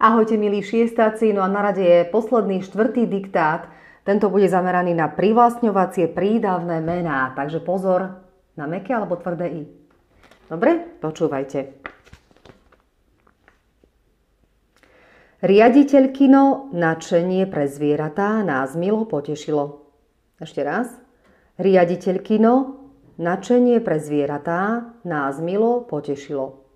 Ahojte milí šiestáci, no a na rade je posledný štvrtý diktát. Tento bude zameraný na privlastňovacie prídavné mená, takže pozor na meké alebo tvrdé i. Dobre, počúvajte. Riaditeľkino načenie pre zvieratá nás milo potešilo. Ešte raz. Riaditeľkino načenie pre zvieratá nás milo potešilo.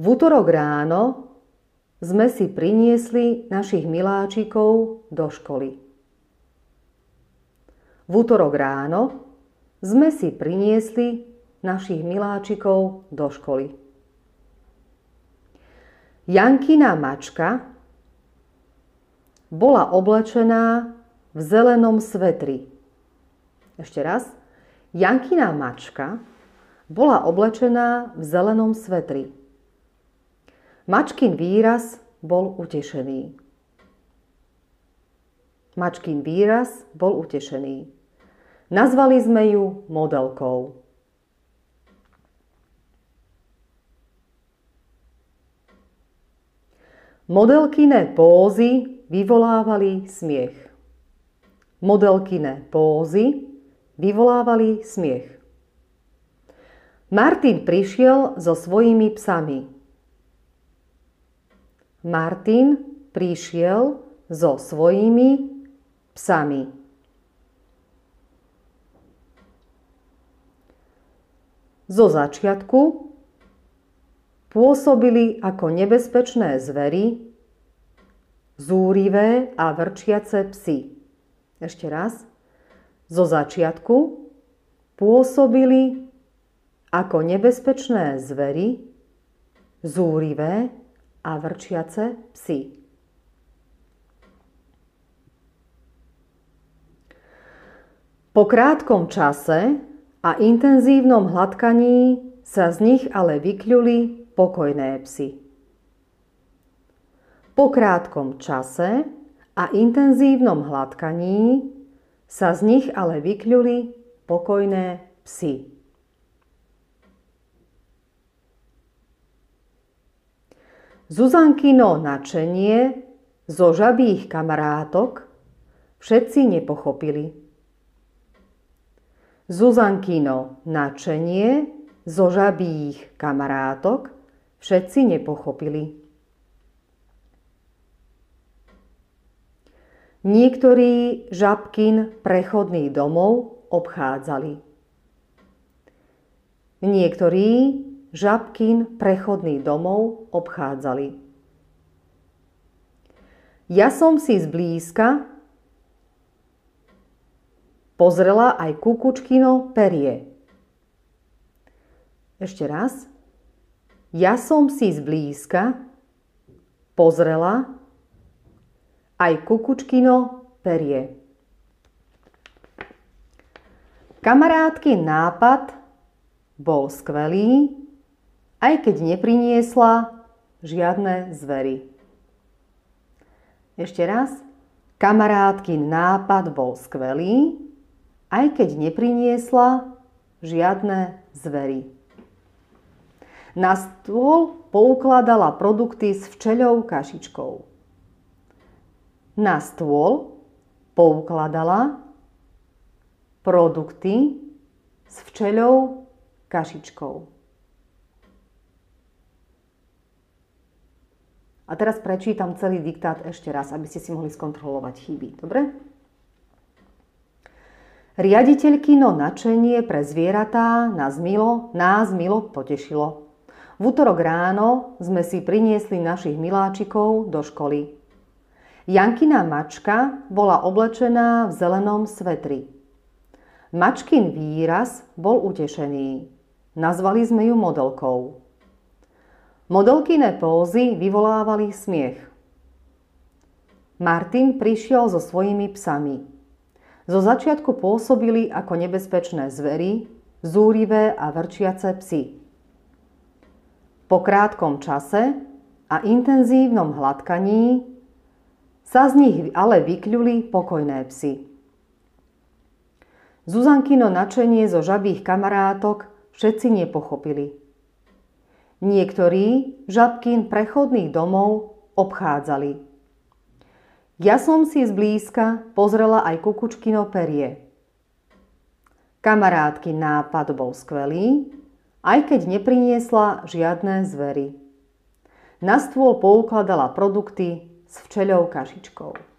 V útorok ráno sme si priniesli našich miláčikov do školy. V útorok ráno sme si priniesli našich miláčikov do školy. Jankina mačka bola oblečená v zelenom svetri. Ešte raz. Jankina mačka bola oblečená v zelenom svetri. Mačkin výraz bol utešený. Mačkin výraz bol utešený. Nazvali sme ju modelkou. Modelkyné pózy vyvolávali smiech. Modelkyné pózy vyvolávali smiech. Martin prišiel so svojimi psami. Martin prišiel so svojimi psami. Zo začiatku pôsobili ako nebezpečné zvery, zúrivé a vrčiace psy. Ešte raz. Zo začiatku pôsobili ako nebezpečné zvery, zúrivé a vrčiace psy. Po krátkom čase a intenzívnom hladkaní sa z nich ale vykľuli pokojné psy. Po krátkom čase a intenzívnom hladkaní sa z nich ale vykľuli pokojné psy. Zuzankino načenie zo žabých kamarátok všetci nepochopili. Zuzankino načenie zo žabých kamarátok všetci nepochopili. Niektorí žabkin prechodný domov obchádzali. Niektorí Žabkin prechodný domov obchádzali. Ja som si zblízka pozrela aj kukučkino perie. Ešte raz. Ja som si zblízka pozrela aj kukučkino perie. Kamarátky nápad bol skvelý, aj keď nepriniesla žiadne zvery. Ešte raz. Kamarátky nápad bol skvelý, aj keď nepriniesla žiadne zvery. Na stôl poukladala produkty s včeľou kašičkou. Na stôl poukladala produkty s včeľou kašičkou. A teraz prečítam celý diktát ešte raz, aby ste si mohli skontrolovať chyby. Dobre? Riaditeľkino načenie pre zvieratá nás milo, nás milo potešilo. V útorok ráno sme si priniesli našich miláčikov do školy. Jankina mačka bola oblečená v zelenom svetri. Mačkin výraz bol utešený. Nazvali sme ju modelkou. Modelkyné pózy vyvolávali smiech. Martin prišiel so svojimi psami. Zo začiatku pôsobili ako nebezpečné zvery, zúrivé a vrčiace psy. Po krátkom čase a intenzívnom hladkaní sa z nich ale vykľuli pokojné psy. Zuzankino načenie zo žabých kamarátok všetci nepochopili – Niektorí žabkín prechodných domov obchádzali. Ja som si zblízka pozrela aj kukučkino perie. Kamarátky nápad bol skvelý, aj keď nepriniesla žiadne zvery. Na stôl poukladala produkty s včeľou kašičkou.